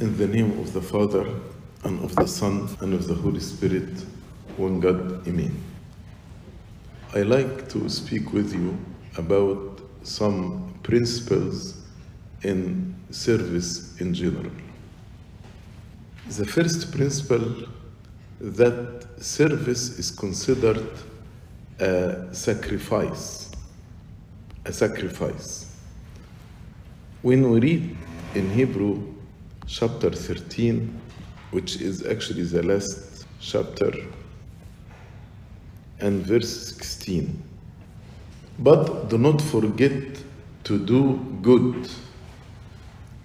In the name of the Father, and of the Son, and of the Holy Spirit, one God, Amen. I like to speak with you about some principles in service in general. The first principle that service is considered a sacrifice. A sacrifice. When we read in Hebrew chapter 13, which is actually the last chapter, and verse 16. But do not forget to do good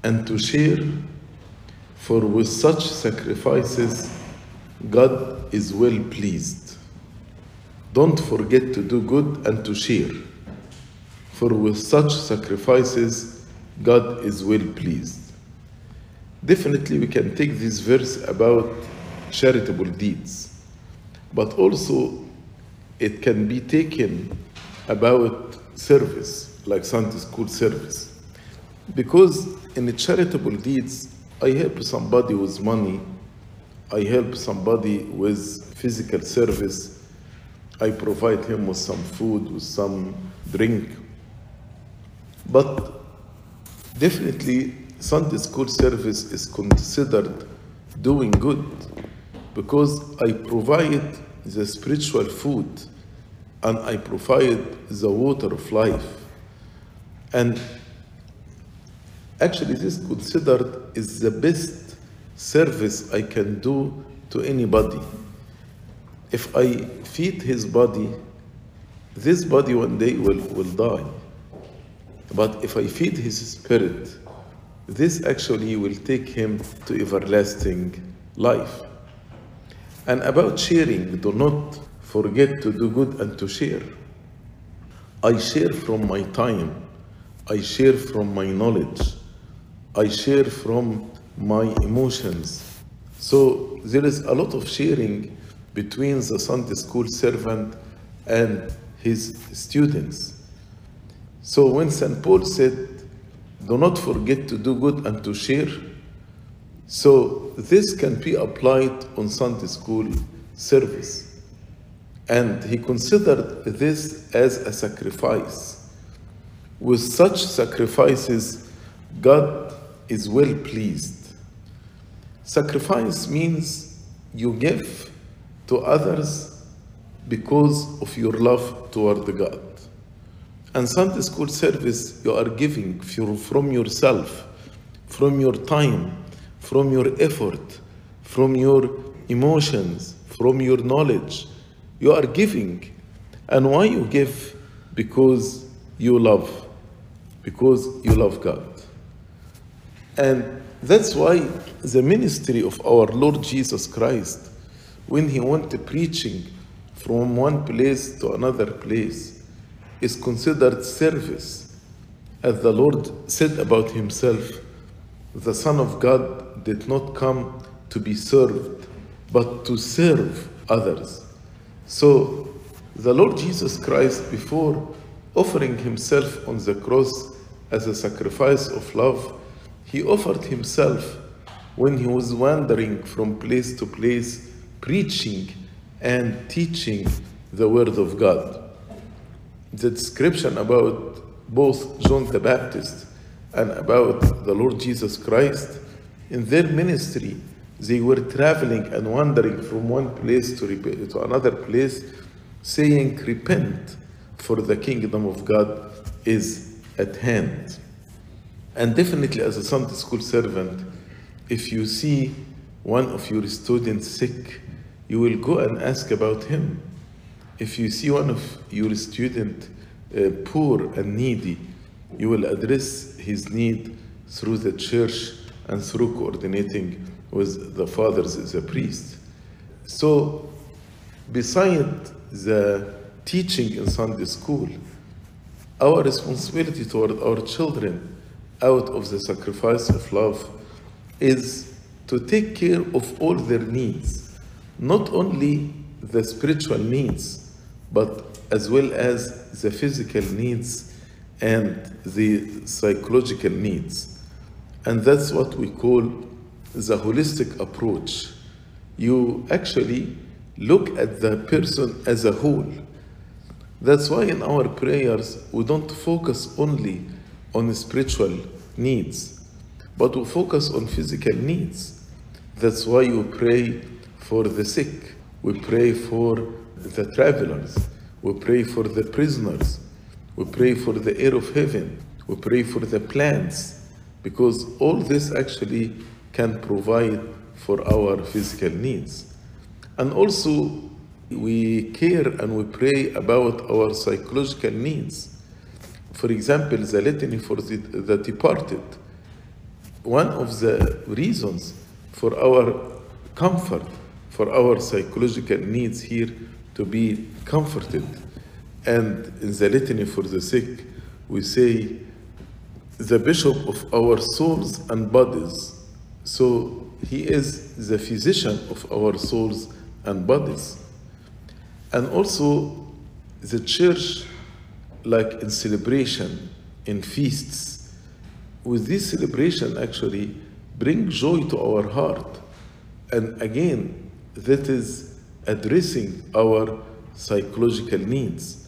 and to share, for with such sacrifices God is well pleased. Don't forget to do good and to share, for with such sacrifices God is well pleased. Definitely, we can take this verse about charitable deeds, but also it can be taken about service, like Sunday school service. Because in charitable deeds, I help somebody with money, I help somebody with physical service, I provide him with some food, with some drink. But definitely, Sunday school service is considered doing good because I provide the spiritual food and I provide the water of life. And actually, this considered is the best service I can do to anybody. If I feed his body, this body one day will, will die. But if I feed his spirit, this actually will take him to everlasting life. And about sharing, do not forget to do good and to share. I share from my time, I share from my knowledge, I share from my emotions. So there is a lot of sharing between the Sunday school servant and his students. So when St. Paul said, do not forget to do good and to share. So this can be applied on Sunday school service. And he considered this as a sacrifice. With such sacrifices, God is well pleased. Sacrifice means you give to others because of your love toward God. And Sunday school service, you are giving from yourself, from your time, from your effort, from your emotions, from your knowledge. You are giving. And why you give? Because you love. Because you love God. And that's why the ministry of our Lord Jesus Christ, when he went preaching from one place to another place, is considered service. As the Lord said about himself, the Son of God did not come to be served, but to serve others. So the Lord Jesus Christ, before offering himself on the cross as a sacrifice of love, he offered himself when he was wandering from place to place, preaching and teaching the Word of God the description about both John the Baptist and about the Lord Jesus Christ, in their ministry, they were traveling and wandering from one place to, to another place, saying, Repent, for the kingdom of God is at hand. And definitely, as a Sunday school servant, if you see one of your students sick, you will go and ask about him if you see one of your student uh, poor and needy, you will address his need through the church and through coordinating with the fathers a priest. So, beside the teaching in Sunday school, our responsibility toward our children out of the sacrifice of love is to take care of all their needs, not only the spiritual needs, but as well as the physical needs and the psychological needs. And that's what we call the holistic approach. You actually look at the person as a whole. That's why in our prayers we don't focus only on spiritual needs, but we focus on physical needs. That's why we pray for the sick, we pray for the travelers, we pray for the prisoners, we pray for the air of heaven, we pray for the plants, because all this actually can provide for our physical needs. And also, we care and we pray about our psychological needs. For example, the litany for the, the departed. One of the reasons for our comfort, for our psychological needs here to be comforted. And in the litany for the sick, we say, the bishop of our souls and bodies. So he is the physician of our souls and bodies. And also, the church, like in celebration, in feasts, with this celebration actually bring joy to our heart. And again, that is addressing our psychological needs.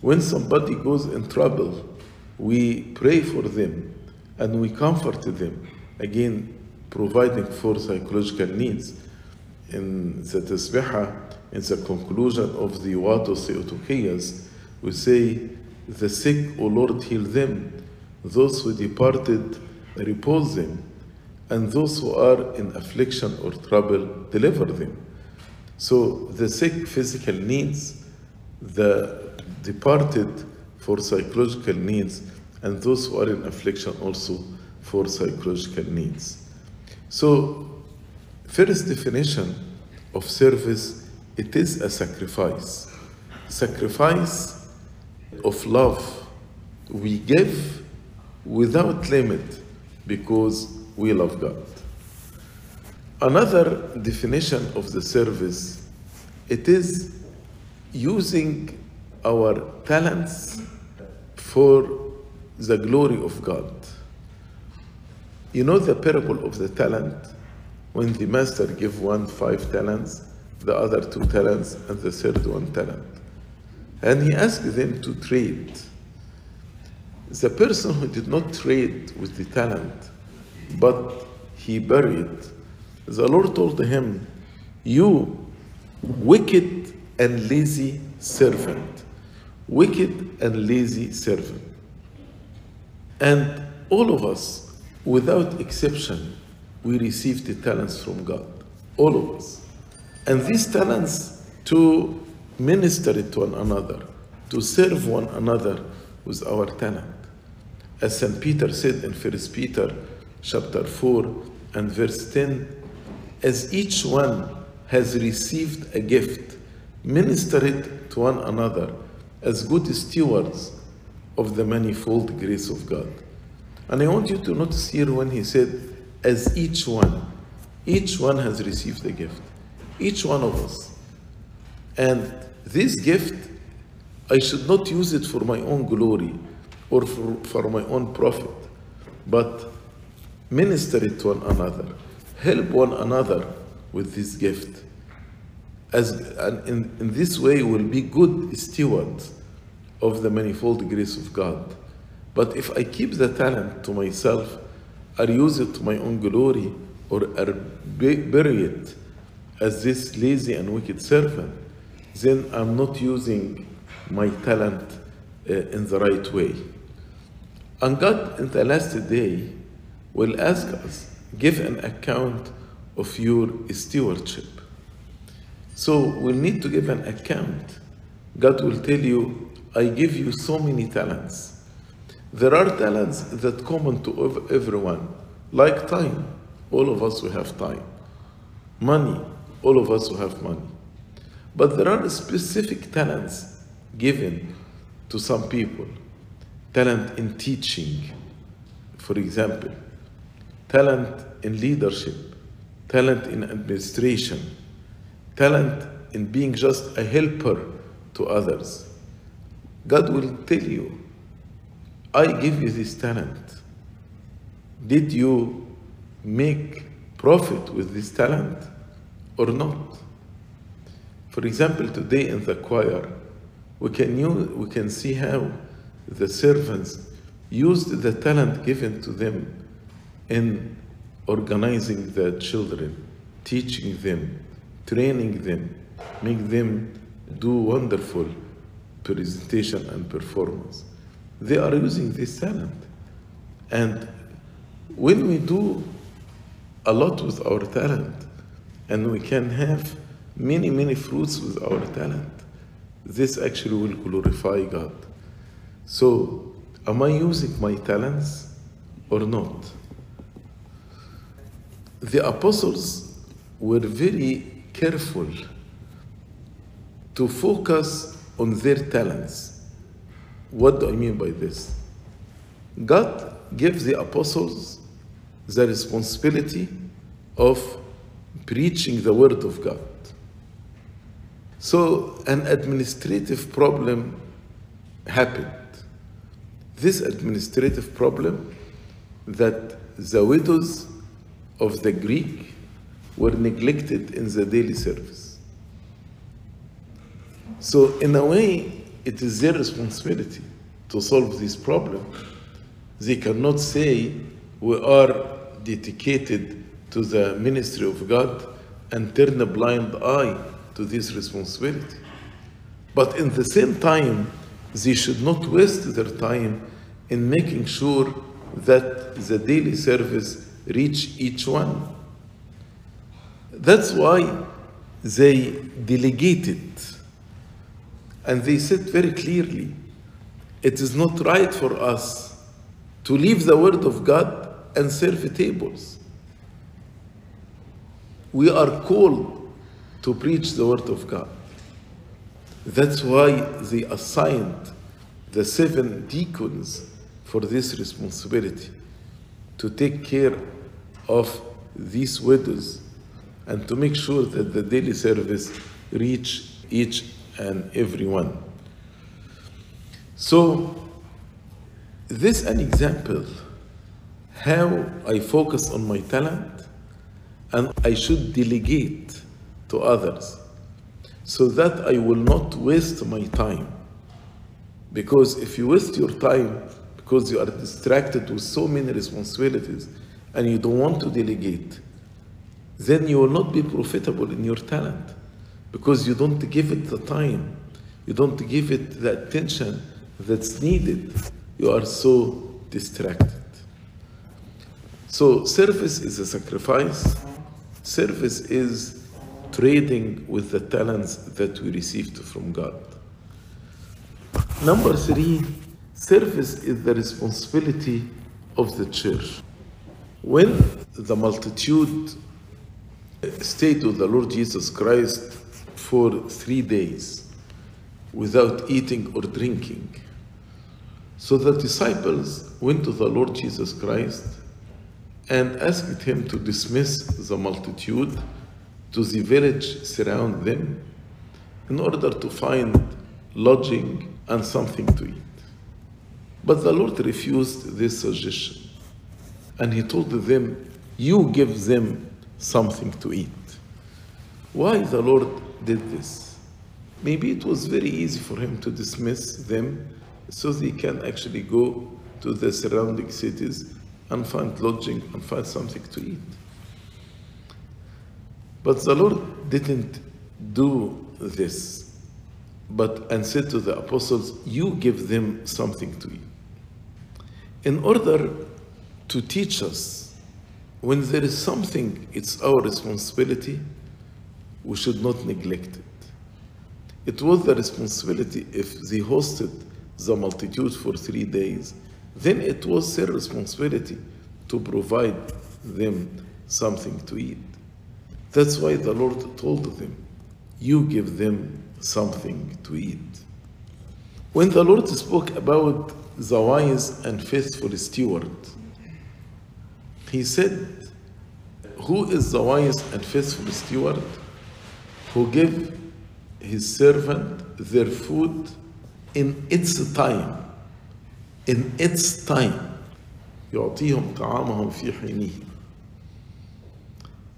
When somebody goes in trouble, we pray for them and we comfort them. Again, providing for psychological needs. In the Tasbihah, in the conclusion of the Wato Theotokias, we say, The sick, O Lord, heal them. Those who departed, repose them. And those who are in affliction or trouble, deliver them. So the sick physical needs, the departed for psychological needs, and those who are in affliction also for psychological needs. So, first definition of service, it is a sacrifice. Sacrifice of love. We give without limit because we love God. Another definition of the service, it is using our talents for the glory of God. You know the parable of the talent? When the master gave one five talents, the other two talents, and the third one talent. And he asked them to trade. The person who did not trade with the talent, but he buried, the Lord told him, You wicked and lazy servant, wicked and lazy servant. And all of us, without exception, we received the talents from God. All of us. And these talents to minister it to one another, to serve one another with our talent. As St. Peter said in 1 Peter chapter 4 and verse 10, as each one has received a gift, minister it to one another as good stewards of the manifold grace of God. And I want you to notice here when he said, as each one, each one has received a gift. Each one of us. And this gift, I should not use it for my own glory or for, for my own profit, but minister it to one another. Help one another with this gift. As, and in, in this way, we'll be good stewards of the manifold grace of God. But if I keep the talent to myself, or use it to my own glory, or, or bury it as this lazy and wicked servant, then I'm not using my talent uh, in the right way. And God, in the last day, will ask us, give an account of your stewardship. So we'll need to give an account. God will tell you, I give you so many talents. There are talents that common to everyone, like time. All of us will have time. Money, all of us will have money. But there are specific talents given to some people. Talent in teaching, for example. Talent in leadership. Talent in administration. Talent in being just a helper to others. God will tell you, I give you this talent. Did you make profit with this talent or not. For example, today in the choir, we can, use, we can see how the servants used the talent given to them in organizing the children, teaching them, training them, make them do wonderful presentation and performance. They are using this talent. And when we do a lot with our talent, and we can have many, many fruits with our talent, this actually will glorify God. So, am I using my talents or not? The apostles were very careful to focus on their talents. What do I mean by this? God gave the apostles the responsibility of preaching the word of God. So an administrative problem happened. This administrative problem that the widows of the Greek were neglected in the daily service. So in a way, it is their responsibility to solve this problem. They cannot say we are dedicated to the ministry of God and turn a blind eye to this responsibility. But in the same time, they should not waste their time in making sure that the daily service reach each one. That's why they delegated and they said very clearly it is not right for us to leave the word of God and serve tables. We are called to preach the word of God. That's why they assigned the seven deacons for this responsibility to take care of these widows and to make sure that the daily service reach each and everyone. So this an example how I focus on my talent and I should delegate to others so that I will not waste my time. Because if you waste your time because you are distracted with so many responsibilities and you don't want to delegate, then you will not be profitable in your talent because you don't give it the time, you don't give it the attention that's needed. You are so distracted. So, service is a sacrifice, service is trading with the talents that we received from God. Number three, service is the responsibility of the church. When the multitude uh, stayed with the Lord Jesus Christ for three days without eating or drinking, so the disciples went to the Lord Jesus Christ and asked him to dismiss the multitude to the village surround them in order to find lodging and something to eat. But the Lord refused this suggestion and he told them, You give them something to eat. Why the Lord did this? Maybe it was very easy for him to dismiss them so they can actually go to the surrounding cities and find lodging and find something to eat. But the Lord didn't do this, but and said to the apostles, You give them something to eat. In order to teach us when there is something, it's our responsibility, we should not neglect it. It was the responsibility if they hosted the multitude for three days, then it was their responsibility to provide them something to eat. That's why the Lord told them, You give them something to eat. When the Lord spoke about the wise and faithful steward, He said, Who is the wise and faithful steward who gave his servant their food in its time in its time يعطيهم طعامهم في حينه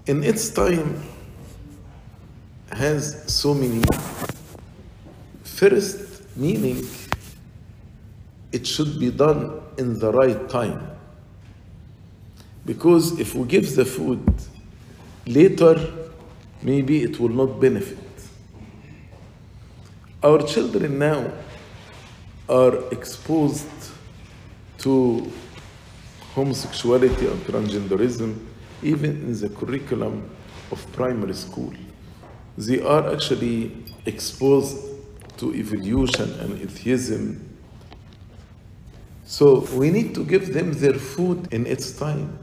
in its time has so many first meaning it should be done in the right time because if we give the food later maybe it will not benefit our children now are exposed to homosexuality and transgenderism even in the curriculum of primary school. They are actually exposed to evolution and atheism. So we need to give them their food in its time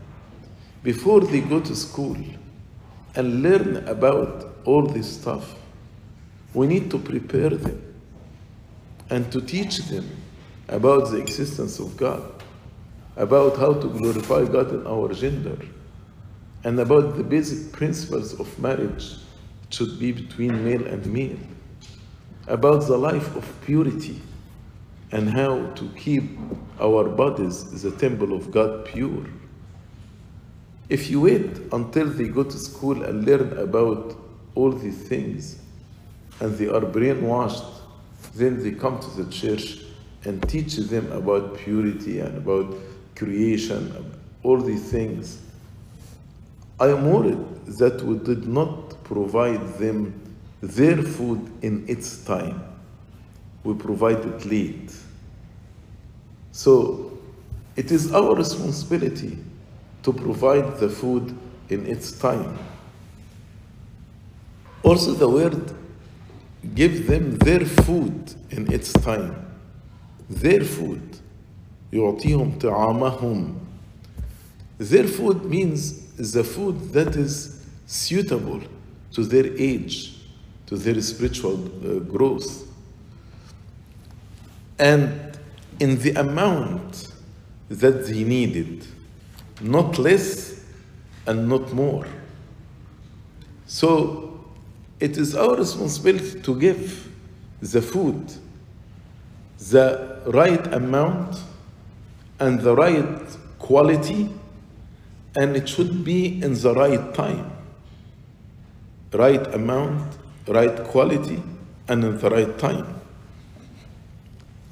before they go to school and learn about all this stuff. We need to prepare them and to teach them about the existence of God, about how to glorify God in our gender, and about the basic principles of marriage should be between male and male, about the life of purity and how to keep our bodies, the temple of God, pure. If you wait until they go to school and learn about all these things, and they are brainwashed, then they come to the church and teach them about purity and about creation, all these things. I am worried that we did not provide them their food in its time We provided late. So it is our responsibility to provide the food in its time. Also, the word give them their food in its time. Their food. يعطيهم طعامهم. Their food means the food that is suitable to their age, to their spiritual uh, growth. And in the amount that they needed, not less and not more. So it is our responsibility to give the food the right amount and the right quality, and it should be in the right time. Right amount, right quality, and in the right time.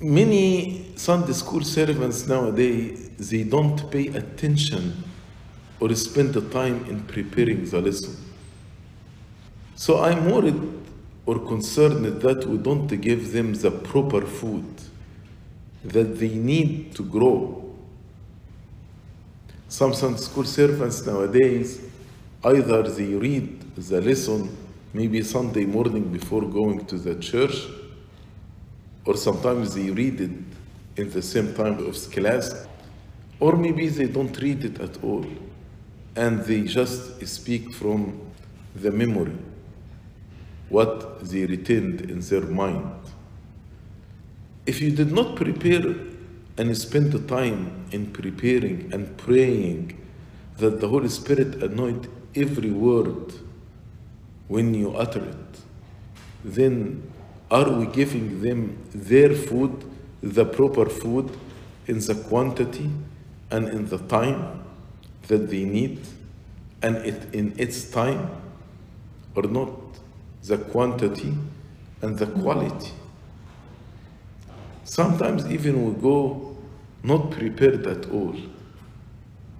Many Sunday school servants nowadays, they don't pay attention or spend the time in preparing the lesson. So I'm worried or concerned that we don't give them the proper food that they need to grow. Some Sunday school servants nowadays, either they read the lesson maybe Sunday morning before going to the church, or sometimes they read it in the same time of class, or maybe they don't read it at all, and they just speak from the memory what they retained in their mind. If you did not prepare and spend the time in preparing and praying that the Holy Spirit anoint every word when you utter it, then are we giving them their food, the proper food, in the quantity and in the time that they need, and it in its time, or not? The quantity and the quality. Sometimes even we go not prepared at all.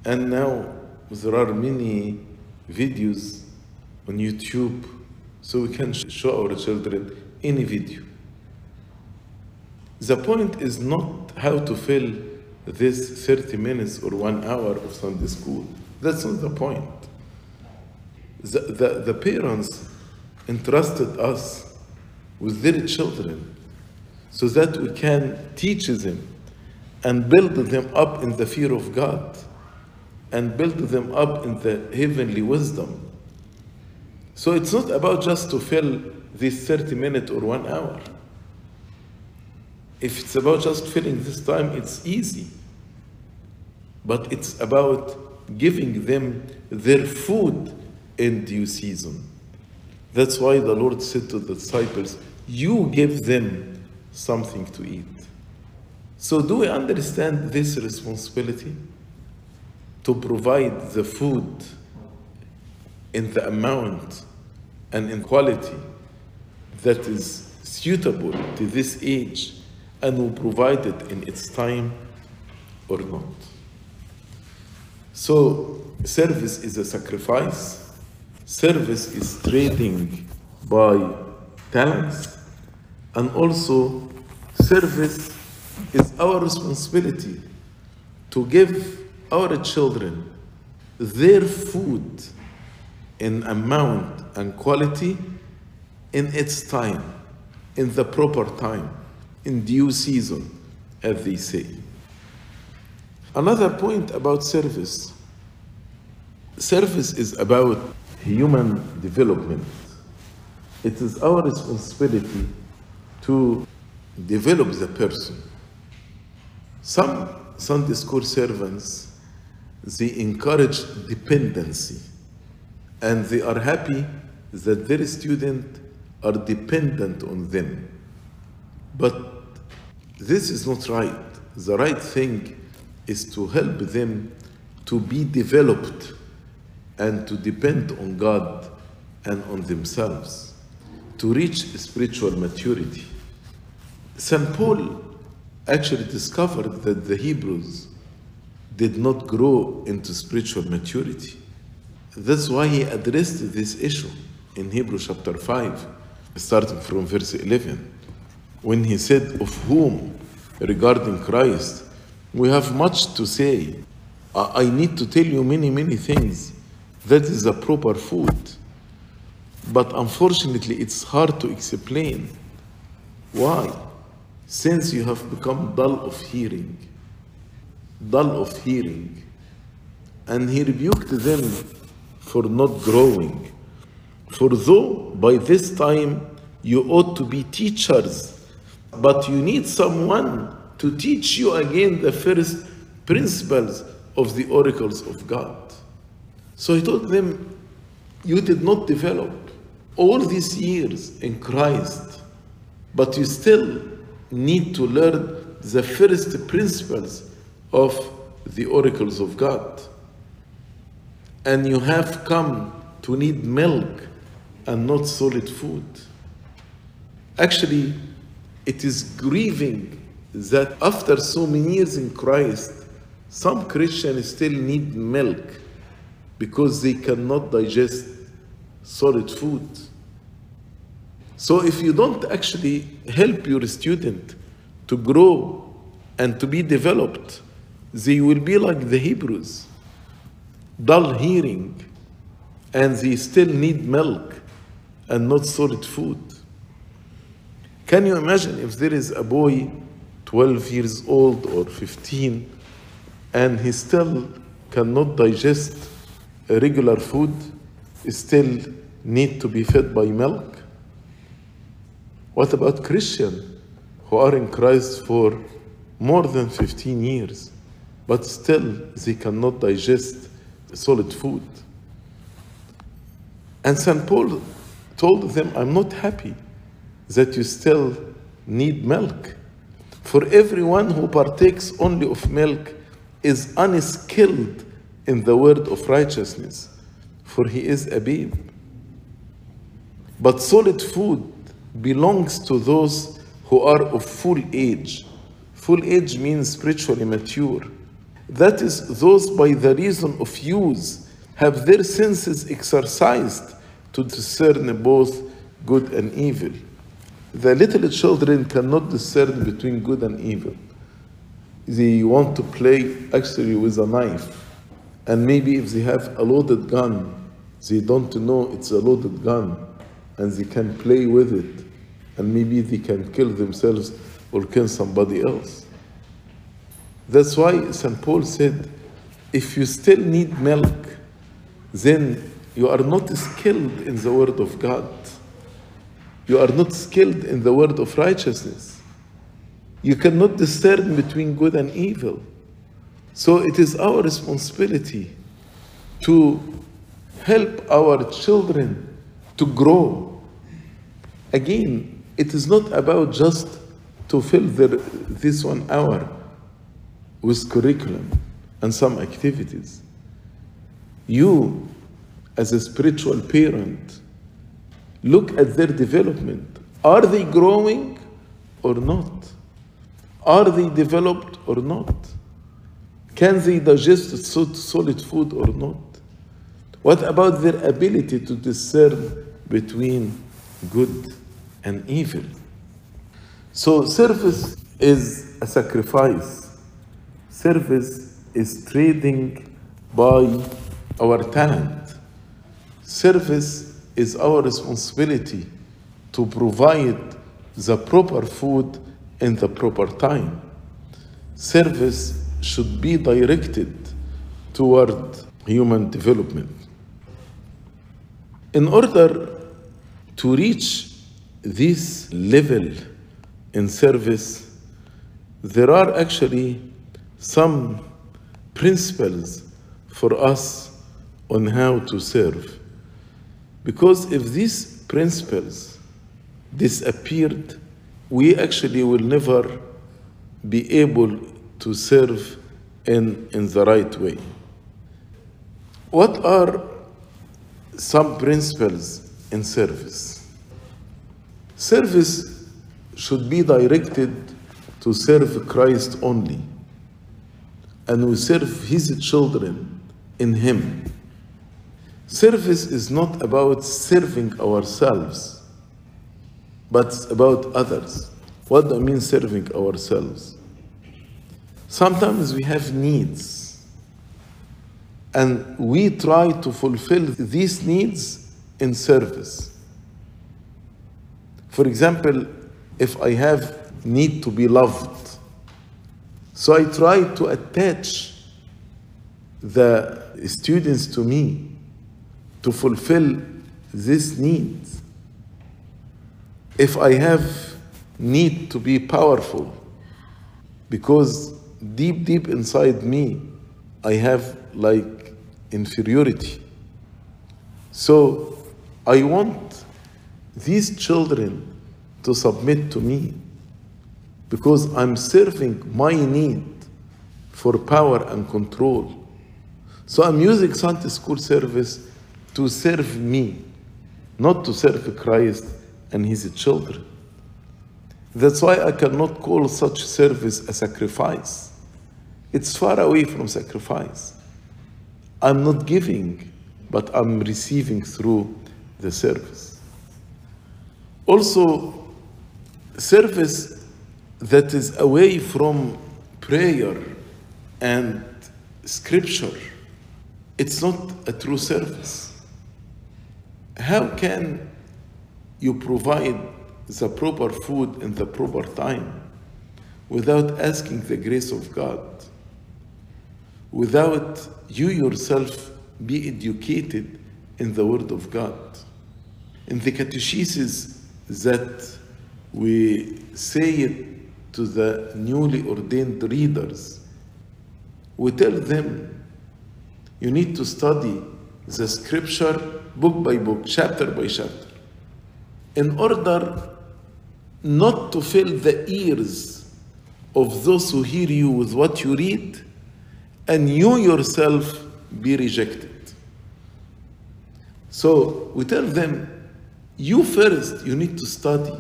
And now there are many videos on YouTube so we can show our children any video. The point is not how to fill this 30 minutes or one hour of Sunday school. That's not the point. The, the, the parents entrusted us with their children so that we can teach them and build them up in the fear of God and build them up in the heavenly wisdom. So it's not about just to fill this 30 minutes or one hour. If it's about just filling this time, it's easy. But it's about giving them their food in due season. That's why the Lord said to the disciples, You give them something to eat. So, do we understand this responsibility? To provide the food in the amount and in quality that is suitable to this age and will provide it in its time or not. So, service is a sacrifice, service is trading by talents, and also service is our responsibility to give our children their food in amount and quality in its time, in the proper time, in due season, as they say. Another point about service service is about human development. It is our responsibility to develop the person. Some Sunday school servants they encourage dependency and they are happy that their students are dependent on them. But this is not right. The right thing is to help them to be developed and to depend on God and on themselves, to reach spiritual maturity. St. Paul actually discovered that the Hebrews did not grow into spiritual maturity. That's why he addressed this issue in Hebrews chapter 5, starting from verse 11, when he said, Of whom, regarding Christ, we have much to say. I need to tell you many, many things. That is the proper food. But unfortunately, it's hard to explain. Why? Since you have become dull of hearing, dull of hearing. And he rebuked them for not growing. For though by this time you ought to be teachers, but you need someone to teach you again the first principles of the oracles of God. So he told them, You did not develop all these years in Christ, but you still need to learn the first principles of the oracles of God. And you have come to need milk and not solid food. Actually, it is grieving that after so many years in Christ, some Christians still need milk because they cannot digest solid food. So if you don't actually help your student to grow and to be developed, they will be like the Hebrews, dull hearing, and they still need milk and not solid food. Can you imagine if there is a boy 12 years old or 15 and he still cannot digest regular food, still need to be fed by milk? What about Christians who are in Christ for more than 15 years, but still they cannot digest solid food? And St. Paul told them, I'm not happy that you still need milk. For everyone who partakes only of milk is unskilled in the word of righteousness, for he is a babe. But solid food belongs to those who are of full age. Full age means spiritually mature. That is, those by the reason of use have their senses exercised to discern both good and evil. The little children cannot discern between good and evil. They want to play actually with a knife. And maybe if they have a loaded gun, they don't know it's a loaded gun and they can play with it. And maybe they can kill themselves or kill somebody else. That's why St. Paul said, if you still need milk, then you are not skilled in the word of God. You are not skilled in the word of righteousness. You cannot discern between good and evil. So it is our responsibility to help our children to grow. Again, it is not about just to fill their, this one hour with curriculum and some activities. You, as a spiritual parent, look at their development. Are they growing or not? Are they developed or not? Can they digest solid food or not? What about their ability to discern between good and evil? So, service is a sacrifice. Service is trading by our talent. Service is our responsibility to provide the proper food in the proper time. Service should be directed toward human development. In order to reach this level in service, there are actually some principles for us on how to serve. Because if these principles disappeared, we actually will never be able to serve in, in the right way. What are some principles in service? Service should be directed to serve Christ only, and we serve His children in Him. Service is not about serving ourselves, but about others. What do I mean serving ourselves? Sometimes we have needs, and we try to fulfill these needs in service. For example, if I have need to be loved, so I try to attach the students to me to fulfill this need. If I have need to be powerful, because deep, deep inside me, I have like inferiority. So I want these children to submit to me because I'm serving my need for power and control. So I'm using Sunday school service to serve me, not to serve Christ and his children. That's why I cannot call such service a sacrifice. It's far away from sacrifice. I'm not giving, but I'm receiving through the service. Also, service that is away from prayer and scripture, it's not a true service. How can you provide the proper food in the proper time without asking the grace of God? without you yourself be educated in the Word of God. In the catechesis that we say it to the newly ordained readers, we tell them you need to study the scripture book by book, chapter by chapter, in order not to fill the ears of those who hear you with what you read and you yourself be rejected. So we tell them, you first, you need to study.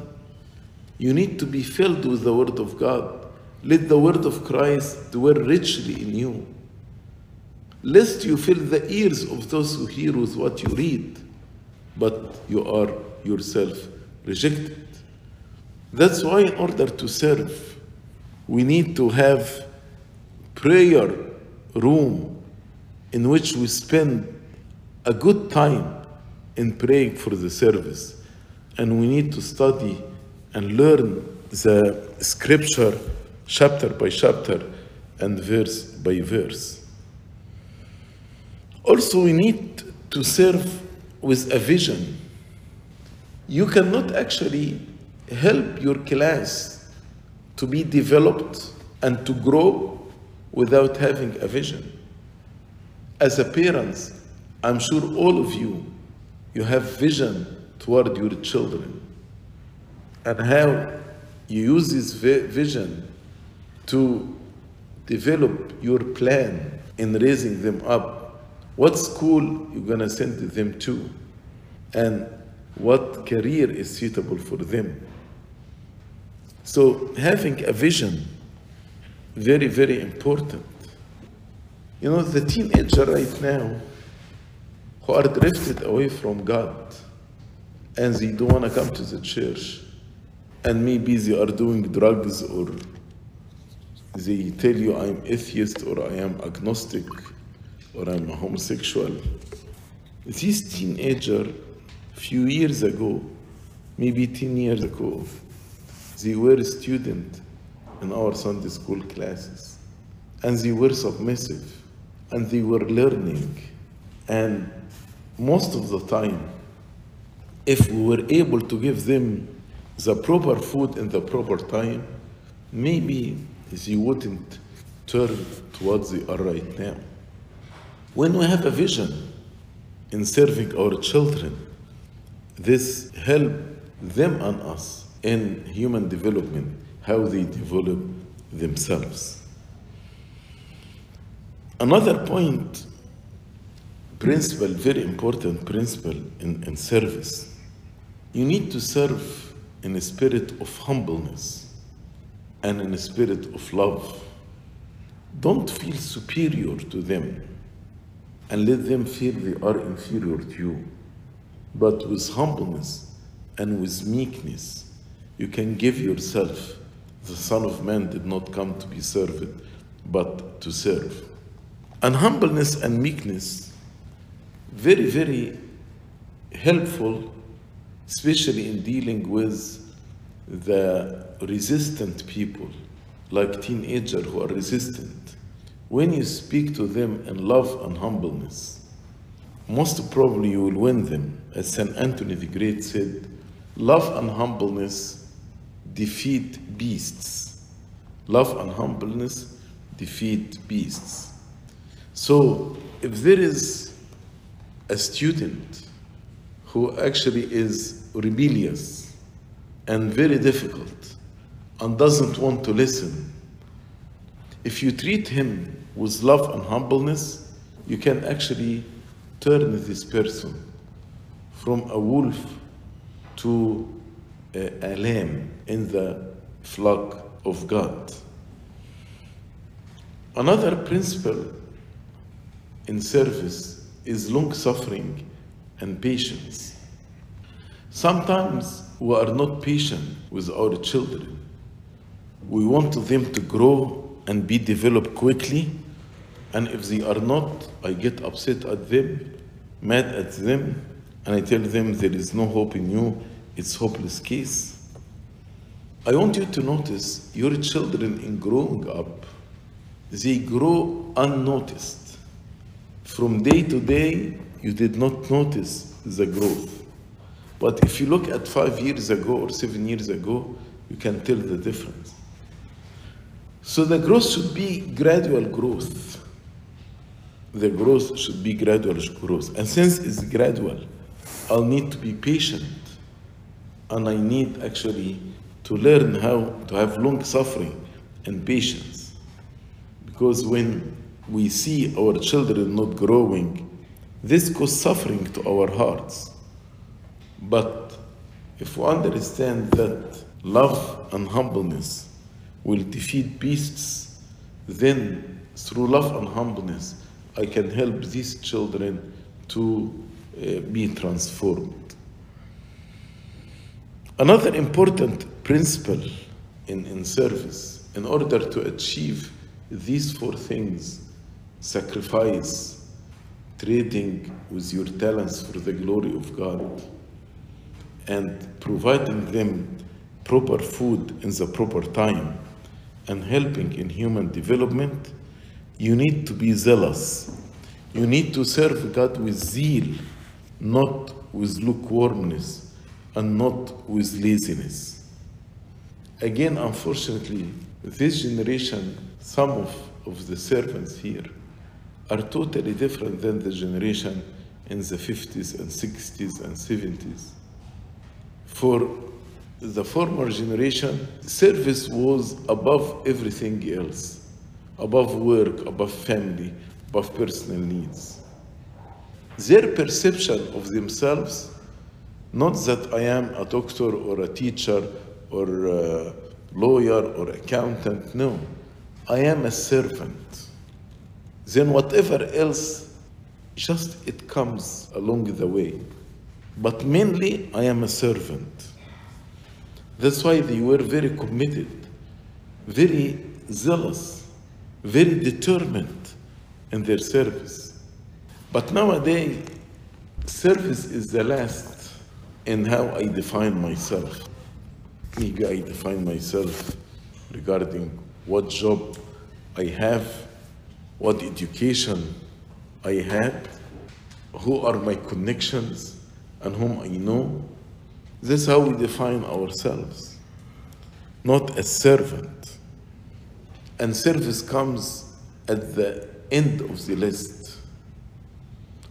You need to be filled with the Word of God. Let the Word of Christ dwell richly in you. Lest you fill the ears of those who hear with what you read, but you are yourself rejected. That's why, in order to serve, we need to have prayer room in which we spend a good time in praying for the service. And we need to study and learn the scripture chapter by chapter and verse by verse. Also, we need to serve with a vision. You cannot actually help your class to be developed and to grow without having a vision. As a parent, I'm sure all of you, you have vision toward your children and how you use this vision to develop your plan in raising them up what school you're going to send them to, and what career is suitable for them. So having a vision, very, very important. You know, the teenager right now who are drifted away from God and they don't want to come to the church and maybe they are doing drugs or they tell you I'm atheist or I am agnostic or I'm a homosexual. This teenager, few years ago, maybe 10 years ago, they were a student in our Sunday school classes. And they were submissive. And they were learning. And most of the time if we were able to give them the proper food in the proper time maybe they wouldn't turn towards they are right now when we have a vision in serving our children this help them and us in human development how they develop themselves Another point, principle, very important principle in, in service. You need to serve in a spirit of humbleness and in a spirit of love. Don't feel superior to them and let them feel they are inferior to you. But with humbleness and with meekness, you can give yourself. The Son of Man did not come to be served, but to serve. And humbleness and meekness, very, very helpful, especially in dealing with the resistant people, like teenagers who are resistant. When you speak to them in love and humbleness, most probably you will win them. As St. Anthony the Great said, love and humbleness defeat beasts. Love and humbleness defeat beasts. So, if there is a student who actually is rebellious and very difficult and doesn't want to listen, if you treat him with love and humbleness, you can actually turn this person from a wolf to a, a lamb in the flock of God. Another principle in service is long suffering and patience. Sometimes we are not patient with our children. We want them to grow and be developed quickly, and if they are not, I get upset at them, mad at them, and I tell them there is no hope in you, it's hopeless case. I want you to notice your children in growing up, they grow unnoticed. From day to day, you did not notice the growth. But if you look at five years ago or seven years ago, you can tell the difference. So the growth should be gradual growth. The growth should be gradual growth. And since it's gradual, I'll need to be patient. And I need actually to learn how to have long suffering and patience. Because when we see our children not growing, this causes suffering to our hearts. But if we understand that love and humbleness will defeat beasts, then through love and humbleness, I can help these children to uh, be transformed. Another important principle in, in service, in order to achieve these four things sacrifice, trading with your talents for the glory of God, and providing them proper food in the proper time, and helping in human development, you need to be zealous. You need to serve God with zeal, not with lukewarmness and not with laziness. Again, unfortunately, this generation, some of, of the servants here, are totally different than the generation in the 50s and 60s and 70s. For the former generation, service was above everything else, above work, above family, above personal needs. their perception of themselves, not that I am a doctor or a teacher or a lawyer or accountant, no. I am a servant. Then whatever else, just it comes along the way. But mainly, I am a servant. That's why they were very committed, very zealous, very determined in their service. But nowadays, service is the last in how I define myself. Maybe I define myself regarding what job I have, what education I have, who are my connections, and whom I know. This is how we define ourselves, not as servant. And service comes at the end of the list.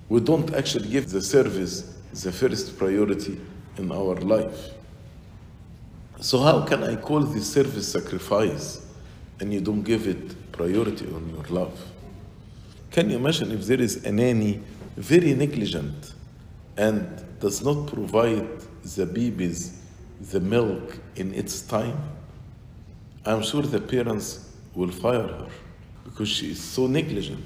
We don't actually give the service the first priority in our life. So, how can I call this service sacrifice and you don't give it priority on your love? Can you imagine if there is a nanny very negligent and does not provide the babies the milk in its time? I'm sure the parents will fire her because she is so negligent.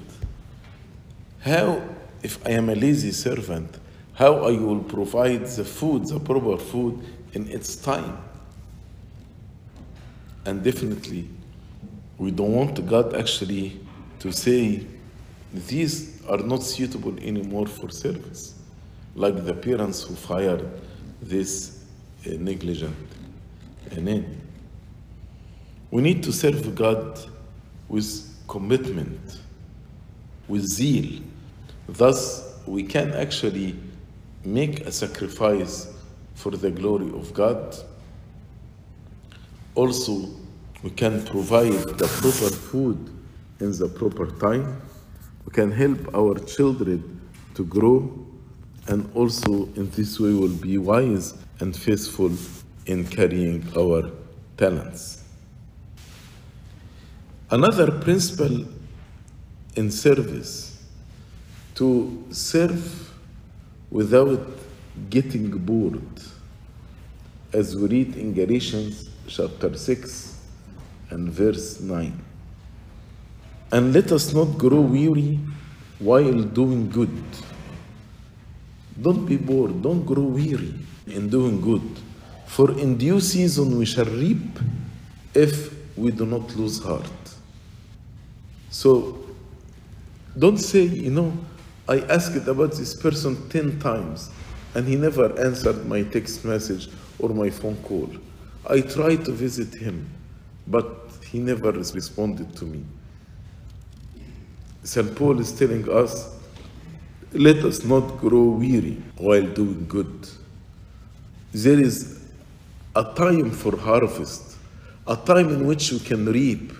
How, if I am a lazy servant, how I will provide the food, the proper food in its time? And definitely, we don't want God actually to say these are not suitable anymore for service, like the parents who fired this uh, negligent uh, nanny. We need to serve God with commitment, with zeal. Thus, we can actually make a sacrifice for the glory of God. Also, we can provide the proper food in the proper time. We can help our children to grow, and also in this way we'll be wise and faithful in carrying our talents. Another principle in service to serve without getting bored, as we read in Galatians chapter 6 and verse 9. And let us not grow weary while doing good. Don't be bored, don't grow weary in doing good. For in due season we shall reap if we do not lose heart. So don't say, you know, I asked about this person 10 times and he never answered my text message or my phone call. I tried to visit him, but he never responded to me. St. Paul is telling us, let us not grow weary while doing good. There is a time for harvest, a time in which you can reap.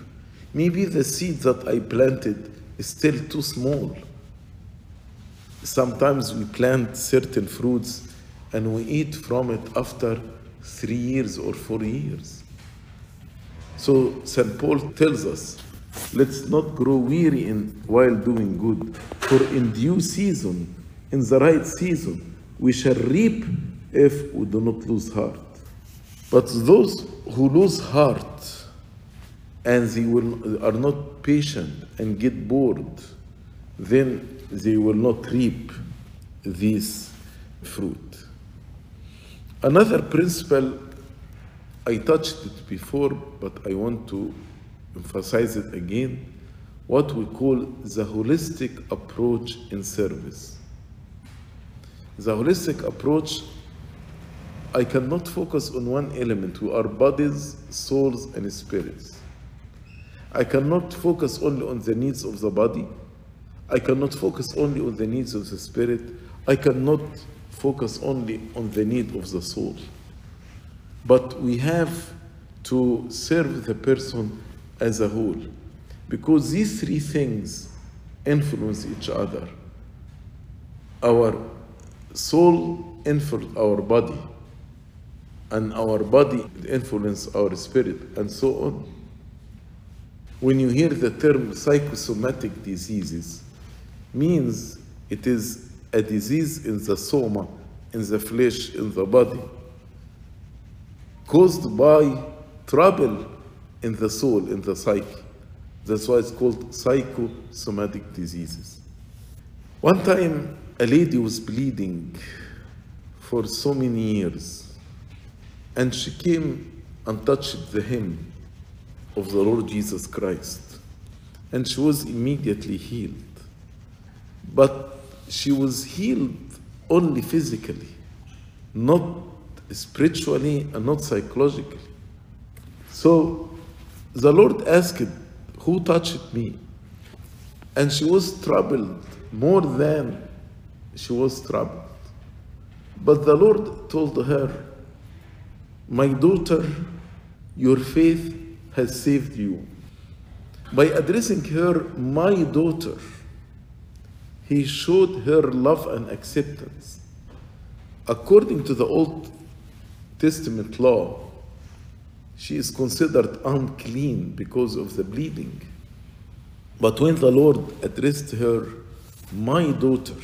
Maybe the seed that I planted is still too small. Sometimes we plant certain fruits and we eat from it after three years or four years. So St. Paul tells us, let's not grow weary in, while doing good, for in due season, in the right season, we shall reap if we do not lose heart. But those who lose heart and they will, are not patient and get bored, then they will not reap this fruit. Another principle, I touched it before, but I want to emphasize it again what we call the holistic approach in service. The holistic approach, I cannot focus on one element. We are bodies, souls, and spirits. I cannot focus only on the needs of the body. I cannot focus only on the needs of the spirit. I cannot focus only on the need of the soul. But we have to serve the person as a whole because these three things influence each other. Our soul influences our body, and our body influences our spirit, and so on. When you hear the term psychosomatic diseases, means it is a disease in the soma, in the flesh, in the body, caused by trouble in the soul, in the psyche. That's why it's called psychosomatic diseases. One time, a lady was bleeding for so many years, and she came and touched the hem of the Lord Jesus Christ, and she was immediately healed. But she was healed only physically, not spiritually and not psychologically. So the Lord asked, Who touched me? And she was troubled more than she was troubled. But the Lord told her, My daughter, your faith has saved you. By addressing her, my daughter, he showed her love and acceptance. According to the Old Testament law, she is considered unclean because of the bleeding. But when the Lord addressed her, my daughter,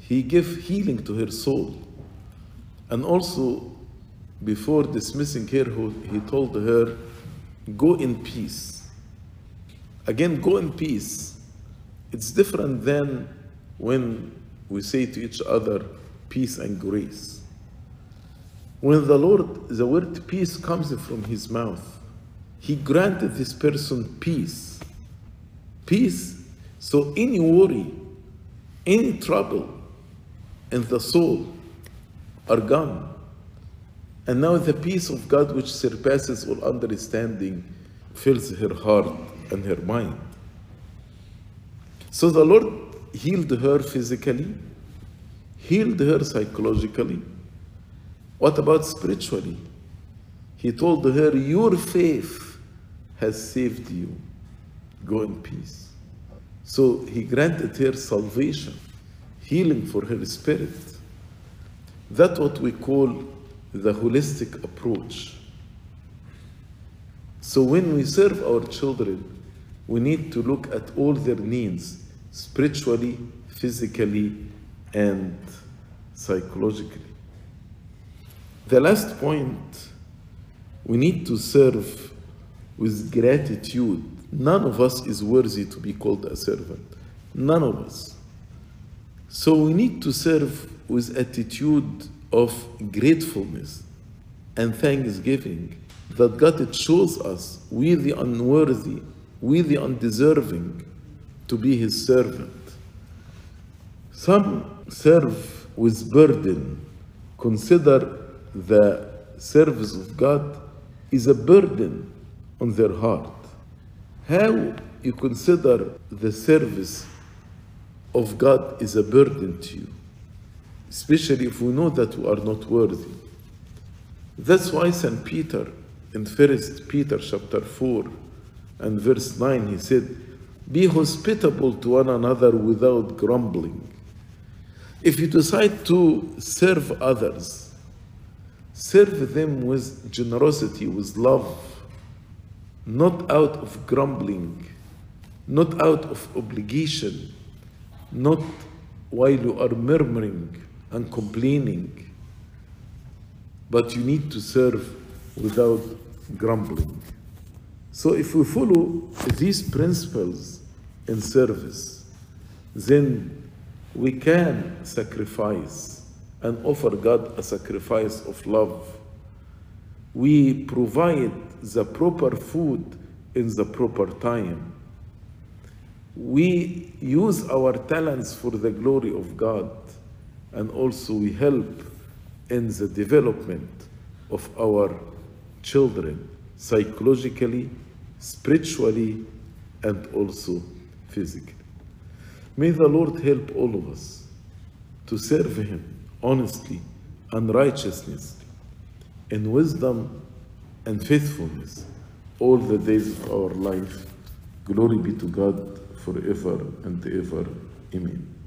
he gave healing to her soul. And also, before dismissing her, he told her, Go in peace. Again, go in peace. It's different than when we say to each other, peace and grace. When the Lord, the word peace comes from his mouth, he granted this person peace. Peace. So any worry, any trouble in the soul are gone. And now the peace of God, which surpasses all understanding, fills her heart and her mind. So the Lord healed her physically, healed her psychologically. What about spiritually? He told her, Your faith has saved you. Go in peace. So he granted her salvation, healing for her spirit. That's what we call the holistic approach. So when we serve our children, we need to look at all their needs spiritually, physically, and psychologically. The last point, we need to serve with gratitude. None of us is worthy to be called a servant. None of us. So we need to serve with attitude of gratefulness and thanksgiving that God chose us, we the unworthy, we the undeserving, to be His servant. Some serve with burden, consider the service of God is a burden on their heart. How you consider the service of God is a burden to you, especially if we know that we are not worthy. That's why St. Peter in 1 Peter chapter 4 and verse 9 he said, Be hospitable to one another without grumbling. If you decide to serve others, serve them with generosity, with love, not out of grumbling, not out of obligation, not while you are murmuring and complaining, but you need to serve without grumbling. So if we follow these principles in service, then we can sacrifice and offer God a sacrifice of love. We provide the proper food in the proper time. We use our talents for the glory of God, and also we help in the development of our children psychologically, spiritually, and also physically. May the Lord help all of us to serve Him honestly and righteousness, in wisdom and faithfulness all the days of our life. Glory be to God forever and ever. Amen.